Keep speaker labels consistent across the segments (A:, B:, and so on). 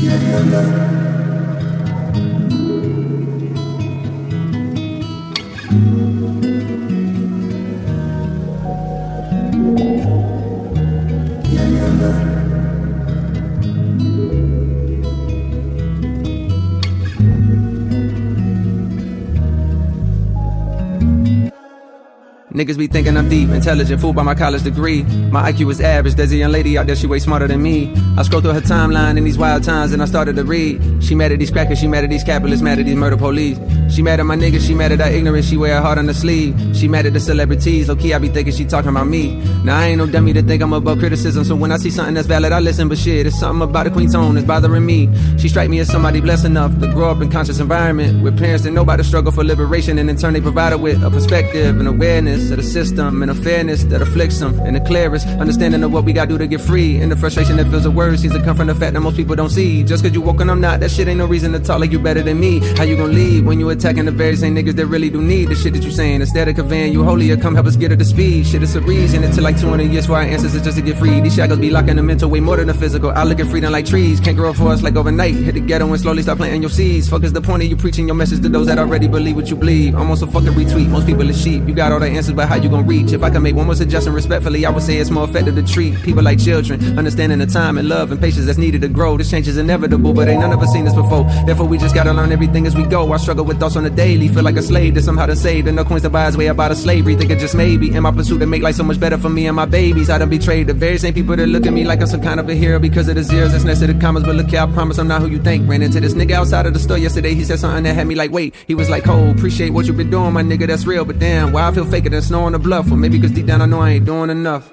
A: Yeah, yeah, yeah. Niggas be thinking I'm deep, intelligent, fooled by my college degree. My IQ is average, there's a young lady out there, she way smarter than me. I scroll through her timeline in these wild times and I started to read. She mad at these crackers, she mad at these capitalists, mad at these murder police. She mad at my niggas, she mad at our ignorance, she wear her heart on her sleeve. She mad at the celebrities, low key I be thinking she talking about me. Now I ain't no dummy to think I'm above criticism, so when I see something that's valid, I listen, but shit, it's something about the queen's tone that's bothering me. She strike me as somebody blessed enough to grow up in conscious environment with parents that know about the struggle for liberation and in turn they provided with a perspective and awareness of the system and a fairness that afflicts them and the clearest understanding of what we gotta do to get free and the frustration that feels the worst seems to come from the fact that most people don't see. Just cause you woke I'm not, that shit ain't no reason to talk like you better than me. How you gonna leave when you attacking the very same niggas that really do need the shit that you saying? Instead of conveying you holier, come help us get at the speed. Shit, it's a reason. Took like 200 years for our ancestors just to get free. These shackles be locking the mental way more than the physical. I look at freedom like trees, can't grow for us like overnight. Hit the ghetto and slowly start planting your seeds. Fuck is the point of you preaching your message to those that already believe what you believe? Almost a fucking retweet. Most people is sheep. You got all the answers, but how you gonna reach? If I can make one more suggestion respectfully, I would say it's more effective to treat people like children, understanding the time and love and patience that's needed to grow. This change is inevitable, but ain't none of us seen this before. Therefore, we just gotta learn everything as we go. I struggle with on the daily, feel like a slave to somehow to save. And no coins to buy his way up out of slavery. Think it just maybe in my pursuit to make life so much better for me and my babies. I done betrayed the very same people that look at me like I'm some kind of a hero because of the zeros that's next to the commas. But look here, I promise I'm not who you think. Ran into this nigga outside of the store yesterday. He said something that had me like, wait. He was like, oh, appreciate what you been doing, my nigga. That's real. But damn, why I feel faker than snow on the bluff? Or maybe cause deep down I know I ain't doing enough.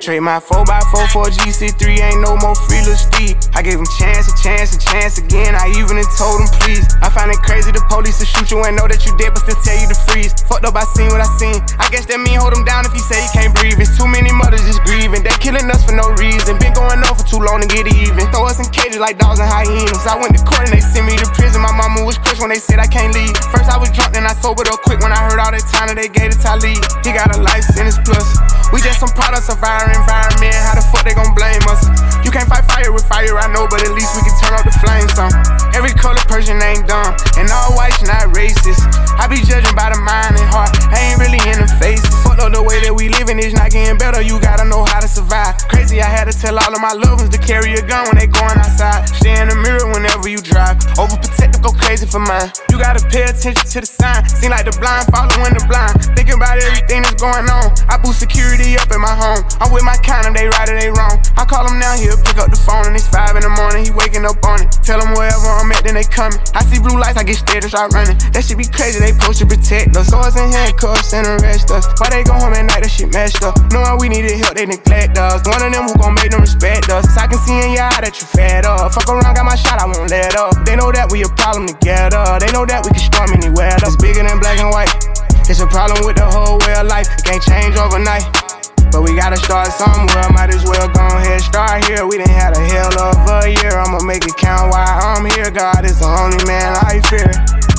B: Trade my 4x4 for a G63, ain't no more free little. I gave him chance, a chance, a chance again. I even told him please. I find it crazy the police to shoot you and know that you dead, but still tell you to freeze. Fucked up, I seen what I seen. I guess that mean hold him down if he say he can't breathe. It's too many mothers just grieving. They killing us for no reason. Been going on for too long to get even. Throw us in cages like dogs and hyenas. I went to court and they sent me to prison. My mama was crushed when they said I can't leave. First I was drunk, then I sobered up quick when I heard all that time that they gave it to Talib. He got a life sentence plus. We just some products of our environment. How the fuck they gon' blame? You can't fight fire with fire, I know, but at least we can turn up the flames some. Every color person ain't dumb, and all whites not racist. I be judging by the mind and heart, I ain't really in the faces. Fuck up the way that we living is not getting better, you gotta know how to survive. Crazy, I had to tell all of my loved ones to carry a gun when they going outside. Stay in the mirror whenever you drive. Overprotective, go crazy. for mine. You gotta pay attention to the sign. Seem like the blind following the blind. Thinking about everything that's going on. I boost security up in my home. I'm with my kind of they right or they wrong. I call them now, he'll pick up the phone and it's five in the morning. He waking up on it. Tell him wherever I'm at, then they coming. I see blue lights, I get scared and start running. That shit be crazy, they post to protect us. Swords and handcuffs and arrest us. Why they go home at night, that shit messed up. Knowing we needed help, they neglect us. One of them who gon' make them respect us. I can see in your eye that you fed up. Fuck around, got my shot, I won't let up. They know that we a problem together. They know that we can storm anywhere. It's bigger than black and white. It's a problem with the whole way of life. It can't change overnight. But we gotta start somewhere, might as well go ahead, start here. We done had a hell of a year, I'ma make it count why I'm here. God is the only man I fear.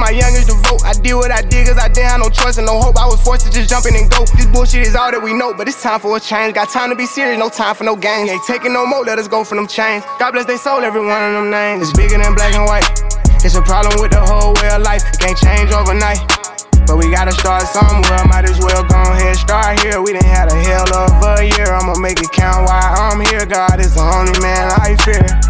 B: my youngest to vote. I did what I did cause I didn't have no choice and no hope. I was forced to just jump in and go. This bullshit is all that we know, but it's time for a change. Got time to be serious, no time for no games. Ain't taking no more, let us go for them chains. God bless they soul, every one of them names. It's bigger than black and white. It's a problem with the whole way of life. It can't change overnight. But we gotta start somewhere, might as well go ahead, start here. We done had a hell of a year, I'ma make it count why I'm here. God is the only man I fear.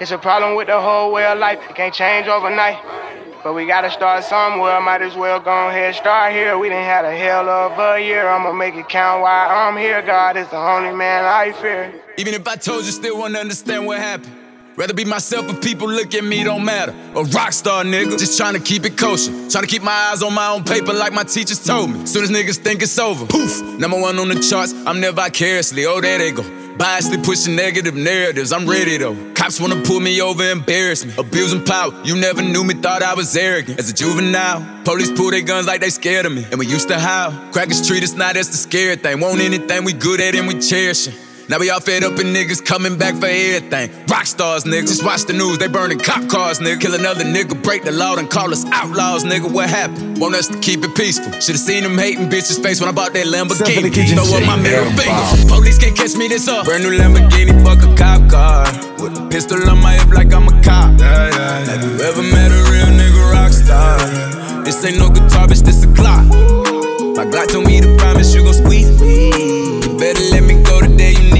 B: It's a problem with the whole way of life, it can't change overnight. But we gotta start somewhere, might as well go ahead, start here. We didn't had a hell of a year, I'ma make it count why I'm here. God is the only man I fear.
C: Even if I told you, still wanna understand what happened. Rather be myself if people look at me, don't matter. A rock star nigga, just trying to keep it kosher. Trying to keep my eyes on my own paper like my teachers told me. Soon as niggas think it's over, poof, number one on the charts, I'm there vicariously. Oh, there they go. Biasly pushing negative narratives, I'm ready though. Cops wanna pull me over, embarrass me. Abusing power, you never knew me, thought I was arrogant. As a juvenile, police pull their guns like they scared of me. And we used to howl. Crackers treat us not as the scared thing. Want anything we good at and we cherish it. Now we all fed up and niggas coming back for everything. Rock stars, niggas. Just watch the news, they burning cop cars, nigga. Kill another nigga, break the law, and call us outlaws, nigga. What happened? Want us to keep it peaceful. Should've seen them hating bitches' face when I bought that Lamborghini. Throw up my middle finger. Police can't catch me this up. Brand new Lamborghini, fuck a cop car. With a pistol on my hip like I'm a cop. Have you ever met a real nigga rock star? This ain't no guitar, bitch, this a Glock. My Glock told me to promise you gon' squeeze me. You better let me go the day you need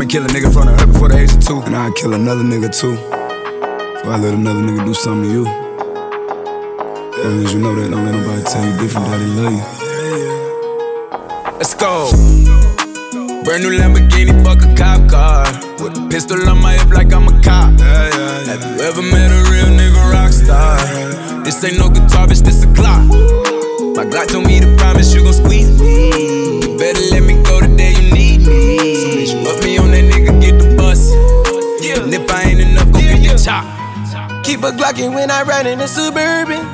D: me kill a nigga in front of her before the age of two. And I'd kill another nigga too. Before I let another nigga do something to you. Long as you know that, don't let nobody tell you different they love you.
C: Let's go. Brand new Lamborghini, fuck a cop car. With a pistol on my hip like I'm a cop. Have you ever met a real nigga rock star? This ain't no guitar, bitch, this a Glock. My Glock told me to promise you gon' squeeze me. Better let me go the day you need me.
E: Keep when I ride in the Suburban.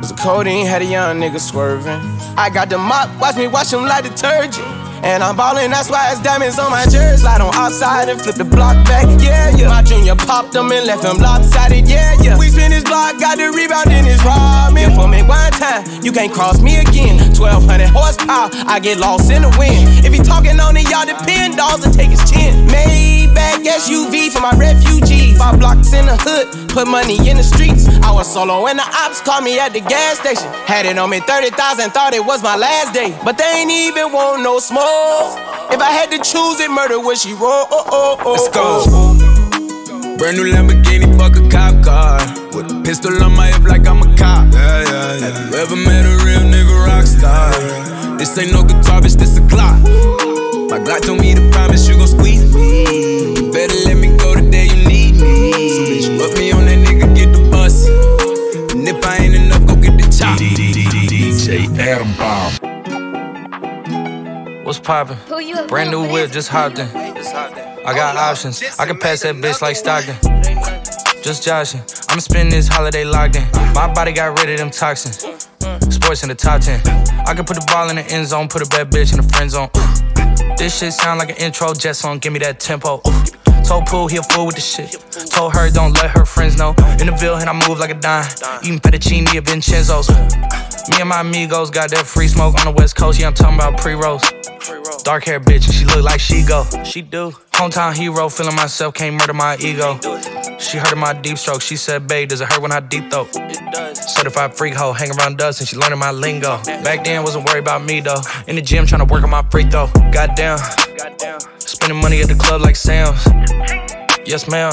E: Was a codeine, had a young nigga swerving. I got the mop, watch me wash him like detergent. And I'm ballin', that's why it's diamonds on my jersey. Slide on outside and flip the block back, yeah, yeah. My junior popped them and left him lopsided, yeah, yeah. We spin his block, got the rebound in his ramen. For me one time, you can't cross me again. 1200 horsepower, I get lost in the wind. If he talking on it, y'all depend, dolls and take his chin. Maybach SUV for my refugees. Five blocks in the hood, put money in the streets. I was solo and the ops called me at the gas station. Had it on me 30,000, thought it was my last day. But they ain't even want no smoke. If I had to choose it, murder would she roll? Oh, oh, oh,
C: Let's go. Brand new Lamborghini, fuck a cop car. With a pistol on my hip like I'm a
F: poppin'? Brand new whip, just hopped in. I got options. I can pass that bitch like Stockton. Just joshing. I'ma spend this holiday locked in. My body got rid of them toxins. Sports in the top 10. I can put the ball in the end zone, put a bad bitch in the friend zone. This shit sound like an intro jet song, give me that tempo. Told Pool he a fool with the shit. Told her don't let her friends know. In the Ville, and I move like a dime. Eating fettuccine at Vincenzo's. Me and my amigos got that free smoke on the west coast. Yeah, I'm talking about pre-rolls. Dark hair bitch, and she look like she go. She do. Hometown hero, feeling myself, can't murder my ego. She heard of my deep stroke. She said, babe, does it hurt when I deep throat? It does. Certified freak hoe, hang around dust, and she learning my lingo. Back then, wasn't worried about me though. In the gym, trying to work on my free throw. Goddamn. Spending money at the club like Sam's. Yes, ma'am.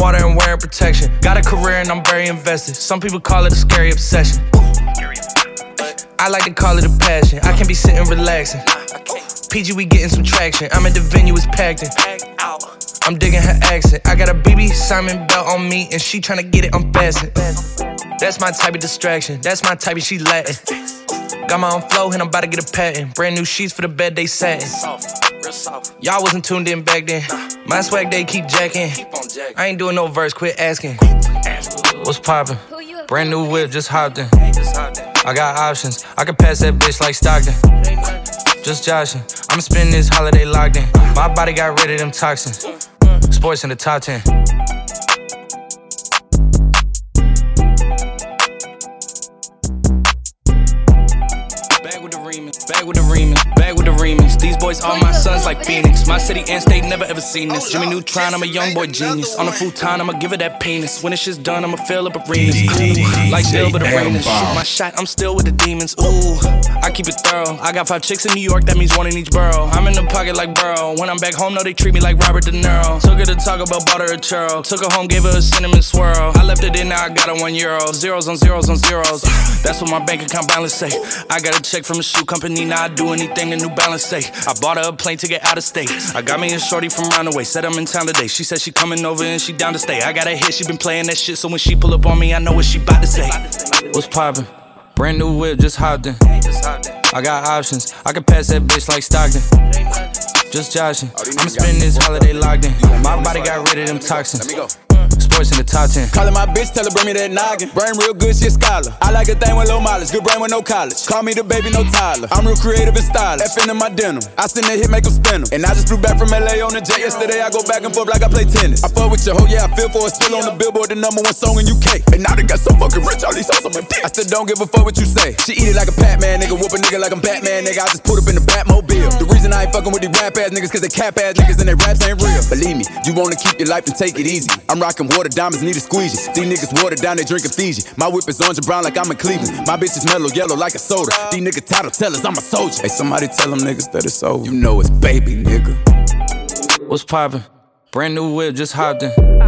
F: water and wearing protection. Got a career and I'm very invested. Some people call it a scary obsession. I like to call it a passion. I can be sitting relaxing. PG, we getting some traction. I'm at the venue, it's packed in. I'm digging her accent. I got a BB Simon belt on me, and she tryna get it unfastened. That's my type of distraction. That's my type of she Latin. Got my own flow, and I'm about to get a patent. Brand new sheets for the bed they satin. Y'all wasn't tuned in back then. My swag they keep jacking. I ain't doing no verse, quit asking. What's poppin'? Brand new whip, just hopped in. I got options. I can pass that bitch like Stockton. Just joshing. I'ma spend this holiday locked in. My body got rid of them toxins. Sports in the top 10. Boys are my sons like Phoenix. My city and state never ever seen this. Jimmy Neutron, I'm a young boy genius. On a futon, I'ma give it that penis. When this shit's done, I'ma fill up arenas. Ooh, like Gilbert Arenas. Shoot my shot, I'm still with the demons. Ooh, I keep it thorough. I got five chicks in New York, that means one in each borough. I'm in the pocket like Burrow. When I'm back home, no, they treat me like Robert De Niro. Took her to Taco Bell, bought her a churro. Took her home, gave her a cinnamon swirl. I left it in, now I got her one euro. Zeros on zeros on zeros. That's what my bank account balance say. I got a check from a shoe company, now I do anything the New Balance say. I bought her a plane ticket out of state. I got me a shorty from Roundaway, said I'm in town today. She said she coming over and she down to stay. I got a hit, she been playing that shit, so when she pull up on me, I know what she bout to say. What's poppin'? Brand new whip, just hopped in. I got options, I can pass that bitch like Stockton. Just joshing. I'ma spend this holiday locked in. My body got rid of them toxins. In the top 10.
C: Callin' my bitch, tell her bring me that noggin. Brain real good, she a scholar. I like a thing with low mileage, good brain with no college. Call me the baby, no Tyler. I'm real creative and stylish. F in my denim. I send that hit, make them spin. And I just flew back from LA on the jet yesterday. I go back and forth like I play tennis. I fuck with your hoe, yeah, I feel for it. Still on the billboard, the number one song in UK. And now they got so fucking rich, all these hoes on my dick. I still don't give a fuck what you say. She eat it like a Pac-Man, nigga. Whoop a nigga like I'm Batman, nigga. I just put up in the Batmobile. The reason I ain't fucking with these rap ass niggas, cause they cap ass niggas and their raps ain't real. Believe me, you wanna keep your life and take it easy. I'm rocking water diamonds, need a squeegee. These niggas watered down, they drinking Fiji. My whip is orange and brown like I'm in Cleveland. My bitch is mellow yellow like a soda. These niggas title tellers, I'm a soldier. Hey, somebody tell them niggas that it's over. You know it's baby, nigga.
F: What's poppin'? Brand new whip, just hopped in.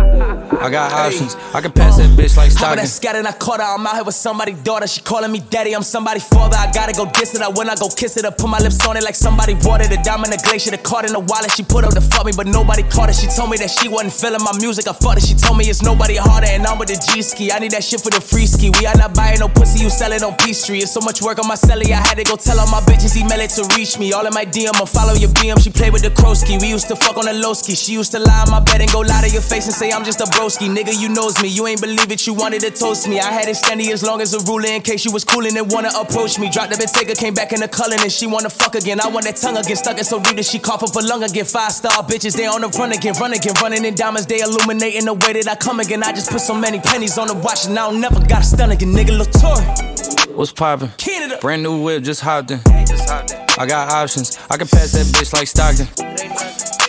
F: I got options. I can pass that bitch like Stockton.
G: that scat and I caught her. I'm out here with somebody's daughter. She calling me daddy. I'm somebody's father. I gotta go diss it. I when I go kiss it. I put my lips on it like somebody watered the diamond, the glacier, the card in the wallet. She put up to fuck me, but nobody caught it. She told me that she wasn't feeling my music. I fucked it. She told me it's nobody harder, and I'm with the G ski. I need that shit for the free ski. We are not buying no pussy. You sell it on P Street. It's so much work on my celly. I had to go tell all my bitches email it to reach me. All in my DM. I follow your BM. She played with the Krosky. We used to fuck on the low ski. She used to lie on my bed and go lie to your face and say I'm just a broski. Nigga, you knows me. You ain't believe it. You wanted to toast me. I had it standing as long as a ruler in case you was coolin' and wanna approach me. Dropped the Bentayga, came back in the culling and she wanna fuck again. I want that tongue again, stuck it so deep that she cough up a lung again. Five star bitches, they on the run again, run again, running in diamonds. They illuminating the way that I come again. I just put so many pennies on the watch and I don't never got a stun again, nigga. Latour.
F: What's poppin'?
G: Canada.
F: Brand new whip, just hopped in. I got options. I can pass that bitch like Stockton.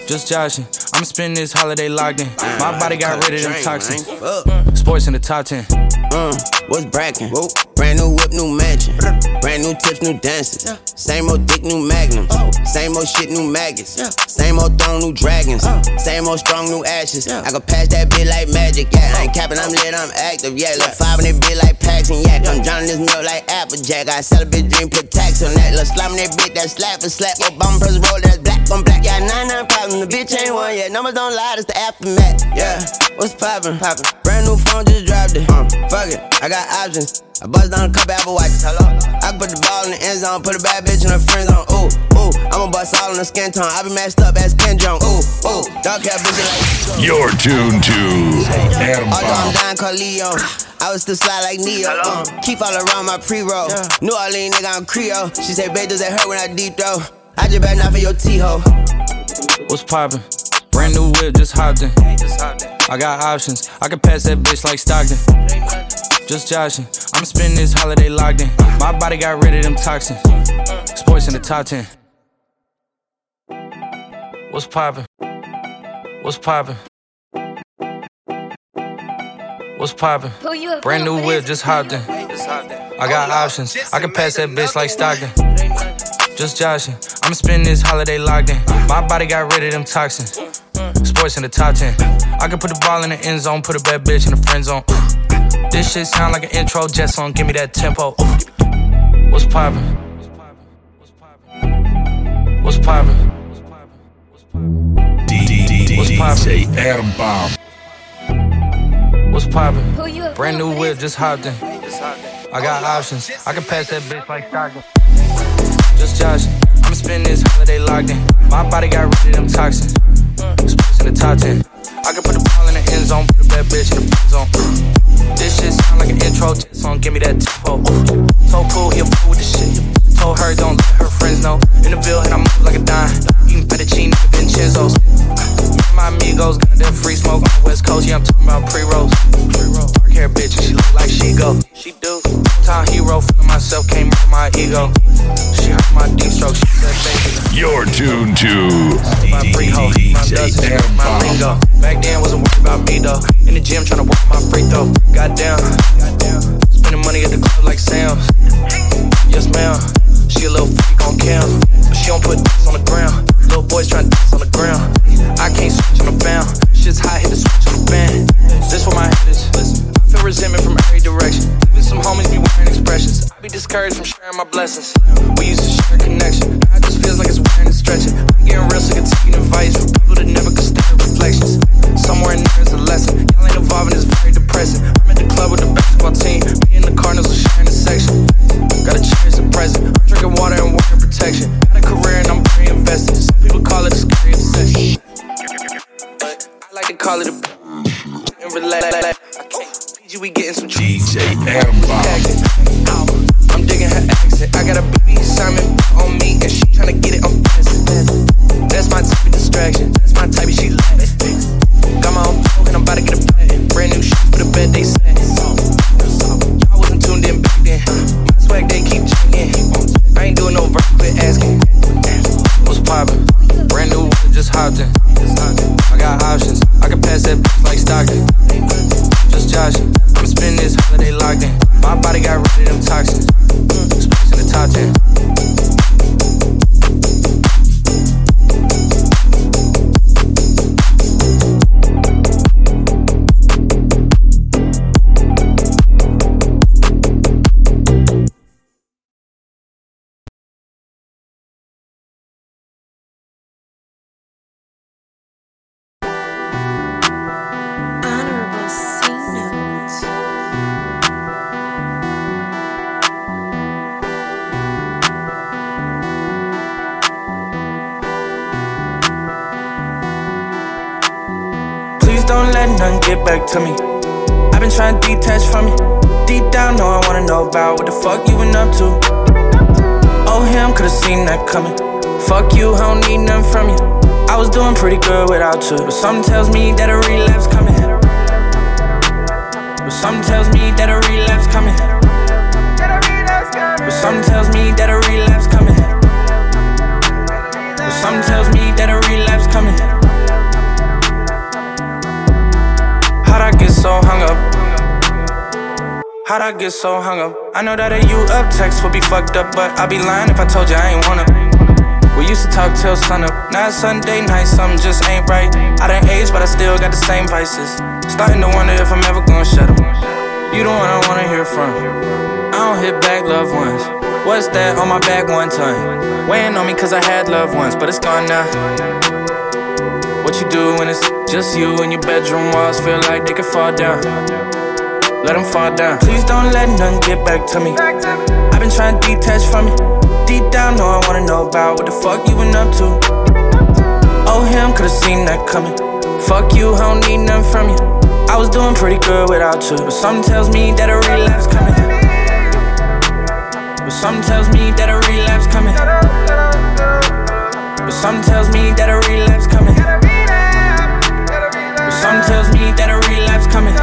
F: Just joshing. I'm spending this holiday locked in. My body got rid of them toxins. Sports in the top 10.
H: Uh, what's brackin'? Brand new whip, new mansion. New dances. Same old dick, new magnums. Same old shit, new maggots. Same old throne, new dragons. Same old strong, new ashes. I can pass that bit like magic. Yeah, I ain't capping, I'm lit, I'm active. Yeah, look five in that bit like and yak. I'm drowning this milk like Applejack. I sell a bitch dream, put tax on that. Look slime that bit, that slap for slap. Obama press roll, that's black on black. Yeah, nine nine problem. The bitch ain't one yet. Numbers don't lie, it's the aftermath. Yeah, what's poppin'? Poppin'. Brand new phone, just dropped it. Uh, fuck it, I got options. I bust down a couple Apple Watches. Hello. I can put the ball in the end zone, put a bad bitch in her friend zone. Ooh, ooh, I'ma bust all in the skin tone. I be matched up as Ken Jeong. Ooh, ooh, dark hair bitch like.
I: You're tuned to
H: Although I'm
I: Airbomb.
H: dying Corleone, I was still slide like Neo. Uh, keep all around my pre-roll. New Orleans nigga, I'm Creole. She say, babe, does that hurt when I deep throw? I just better not for your T-ho.
F: What's poppin'? Brand new whip, just hopped in. I got options. I can pass that bitch like Stockton. Just joshing. I'm spending this holiday locked in. My body got rid of them toxins. Sports in the top 10. What's poppin'? What's poppin'? What's poppin'? Brand new whip, just hopped in. I got options. I can pass that bitch like Stockton. Just joshing. I'm spending this holiday locked in. My body got rid of them toxins. Sports in the top 10. I can put the ball in the end zone, put a bad bitch in the friend zone. This shit sound like an intro jet song. Give me that tempo. What's poppin'? What's poppin'? What's poppin'? What's poppin'?
I: DJ Airbomb.
F: What's poppin'? Brand new whip, just hopped in. I got options. I can pass that bitch like Stockton. Just joshing. I'm spending this holiday locked in. My body got rid of them toxins. In the top 10. I can put the ball in the end zone, put a bad bitch in the friend zone. This shit sound like an intro jet song. Give me that tempo. So cool, he a fool with the shit. Told her don't let her friends know. In the Ville, and I move like a dime. Eating fettuccine with Vincenzo's. My amigos got that free smoke on the West Coast. Yeah, I'm talking about pre-rolls. Pre-roll, dark hair bitch, and she look like she go. She do. Time hero, feeling myself, came from my ego. She heard my deep stroke, she said, baby.
I: You're tuned to
F: My free hoe, my
I: DJ
F: dozens, my lingo. Back then, wasn't worried about me though. In the gym, tryna work my free throw. Goddamn, spending money at the club like Sam's. Yes, ma'am. She a little freak on cam, but she don't put this on the ground. Little boys tryna dance on the ground. I can't switch on the bound. Shit's discouraged from sharing my blessings. We used to share connection. Now it just feels like it's wearing and stretching. Ain't doing no let nothing get back to me. I've been trying to detach from you. Deep down, know I wanna know about what the fuck you been up to. Oh, him could've seen that coming. Fuck you, I don't need nothing from you. I was doing pretty good without you, but something tells me that a relapse coming. But something tells me that a relapse coming. But something tells me that a relapse coming. But something tells me that a relapse coming. How'd I get so hung up? How'd I get so hung up? I know that a you up text would be fucked up, but I'd be lying if I told you I ain't wanna. We used to talk till sun up. Now it's Sunday night, something just ain't right. I done aged, but I still got the same vices. Starting to wonder if I'm ever gonna shut up. You the one I wanna hear from. I don't hit back loved ones. What's that on my back one time? Weighing on me cause I had loved ones, but it's gone now. What you do when it's just you and your bedroom walls feel like they could fall down? Let them fall down. Please don't let none get back to me. I've been trying to detach from you. Deep down, know I wanna know about what the fuck you been up to. Oh, him could've seen that coming. Fuck you, I don't need nothing from you. I was doing pretty good without you, but something tells me that a relapse coming. But something tells me that a relapse coming. But something tells me that a relapse coming. Something tells me that a relapse coming.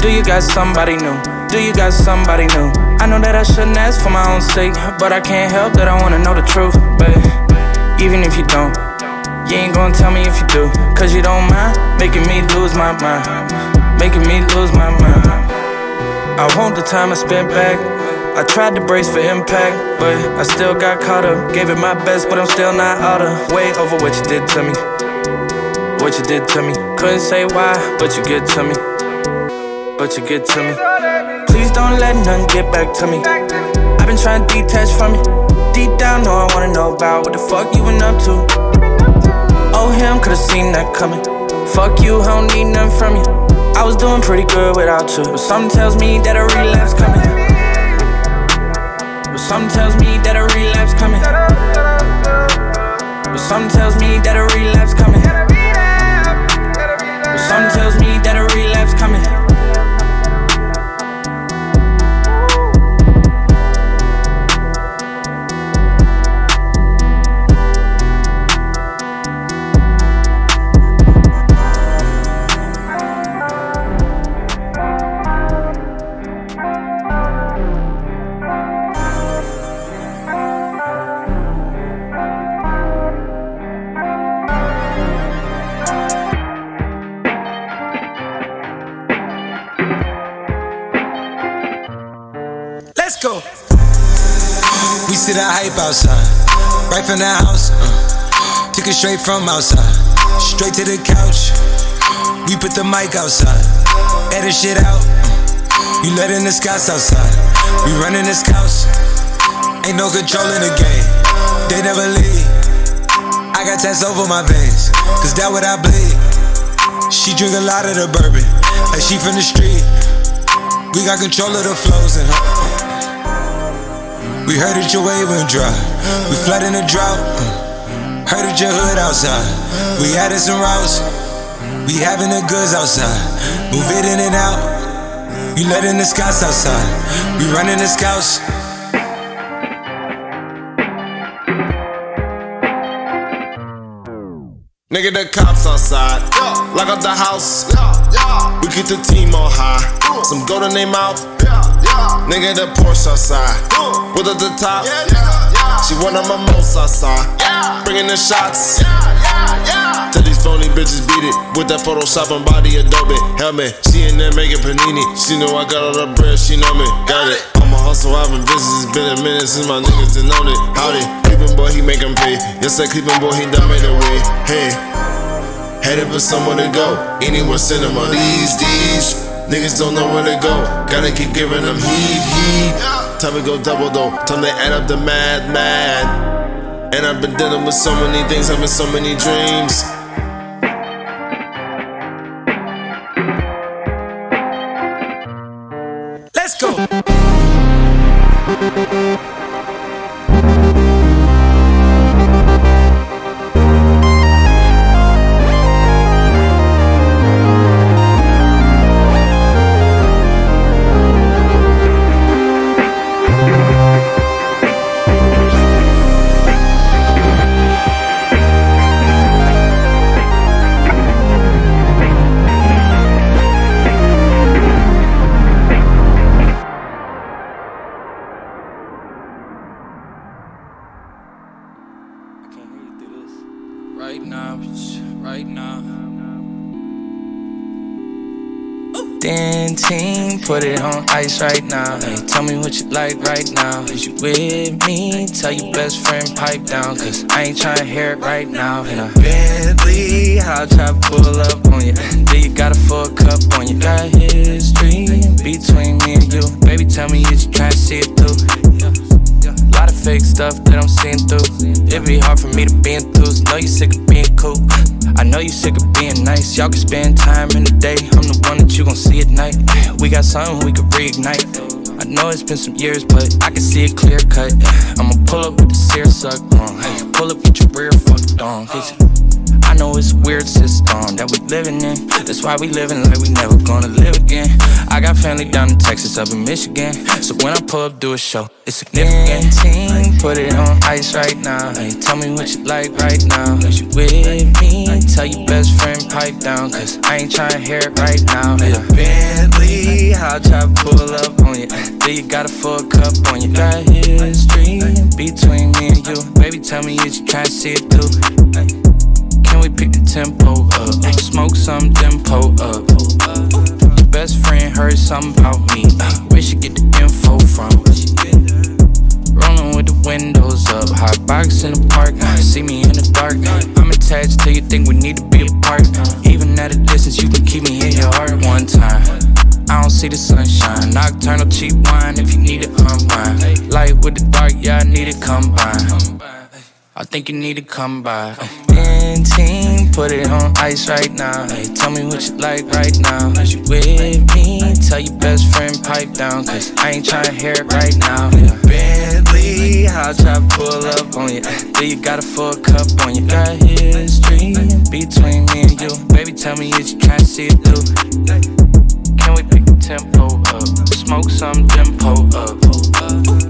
F: Do you got somebody new? Do you got somebody new? I know that I shouldn't ask for my own sake, but I can't help that I wanna know the truth. But even if you don't, you ain't gonna tell me if you do. Cause you don't mind making me lose my mind. Making me lose my mind. I want the time I spent back. I tried to brace for impact, but I still got caught up. Gave it my best, but I'm still not out of way over what you did to me. What you did to me. Couldn't say why, but you get to me. But you get to me. Please don't let none get back to me. I've been trying to detach from you. Deep down, know I wanna know about what the fuck you been up to. Oh, him could've seen that coming. Fuck you, I don't need nothing from you. I was doing pretty good without you, but something tells me that a relapse coming. Something tells me that a relapse coming. But something tells me that a relapse coming. But something tells me that a relapse coming.
D: Outside, right from the house. Uh, took it straight from outside, straight to the couch. We put the mic outside, edit shit out. Uh, you letting the scouts outside, we running the scouts. Ain't no control in the game, they never leave. I got tats over my veins, cause that what I bleed. She drink a lot of the bourbon, like she from the street. We got control of the flows in her. We heard that your wave went dry. We flooding the drought. uh. Heard that your hood outside. We added some routes. We having the goods outside. Move it in and out. You letting the scouts outside. We running the scouts.
J: Nigga, the cops outside. Lock up the house. We keep the team on high. Some gold in their mouth. Nigga, the Porsche outside. With at the top. She one of my most outside. Bringing the shots. Tell these phony bitches beat it with that Photoshop and body Adobe helmet. She in there making panini. She know I got all the bread. She know me. Got it. I'm a hustle. I've been busy. It's been a minute since my niggas done known it. Howdy. Cleveland boy, he make 'em pay. Yes, that Cleveland boy, he done made a way. Hey. Headed for somewhere to go. Anywhere cinema these days. Niggas don't know where to go. Gotta keep giving them heat, heat. Time to go double though. Time to add up the mad, mad. And I've been dealing with so many things, having so many dreams.
D: Let's go.
F: Put it on ice right now. Hey, tell me what you like right now. Is you with me? Tell your best friend pipe down, cause I ain't tryna hear it right now. In a Bentley, I'll try to pull up on you. Do you got a full cup on you? Got history between me and you. Baby, tell me is you tryna see it through? Lot of fake stuff that I'm seeing through. It be hard for me to be enthused. Know you sick of being cool. I know you sick of being nice. Y'all can spend time in the day. I'm the one that you gon' see at night. We got something we could reignite. I know it's been some years, but I can see it clear cut. I'ma pull up with the sear suck on. Pull up with your rear fucked on. I know it's weird system that we living in. That's why we living like we never gonna live again. I got family down in Texas, up in Michigan. So when I pull up, do a show, it's significant. Team, put it on ice right now. Hey, tell me what you like right now. Is you with me? Tell your best friend pipe down, cause I ain't tryna hear it right now. A Bentley, I'll try to pull up on you. Do you got a full cup on you? Got history between me and you. Baby, tell me if you tryna see it through. Can we pick the tempo up? Smoke some tempo up. Your best friend heard something about me. Uh, where she get the info from? Rolling with the windows up. Hot box in the park. See me in the dark. I'm attached till you think we need to be apart. Even at a distance, you can keep me in your heart one time. I don't see the sunshine. Nocturnal cheap wine if you need it unwind. Light with the dark, yeah, I need it combined. I think you need to come by. In team, put it on ice right now. Hey, tell me what you like right now. You with me? Tell your best friend pipe down, cause I ain't trying to hear it right now. Bentley, I'll try to pull up on you. Do you got a full cup on you? Got history between me and you. Baby, tell me if you tryna see it through. Can we pick the tempo up? Smoke some tempo up.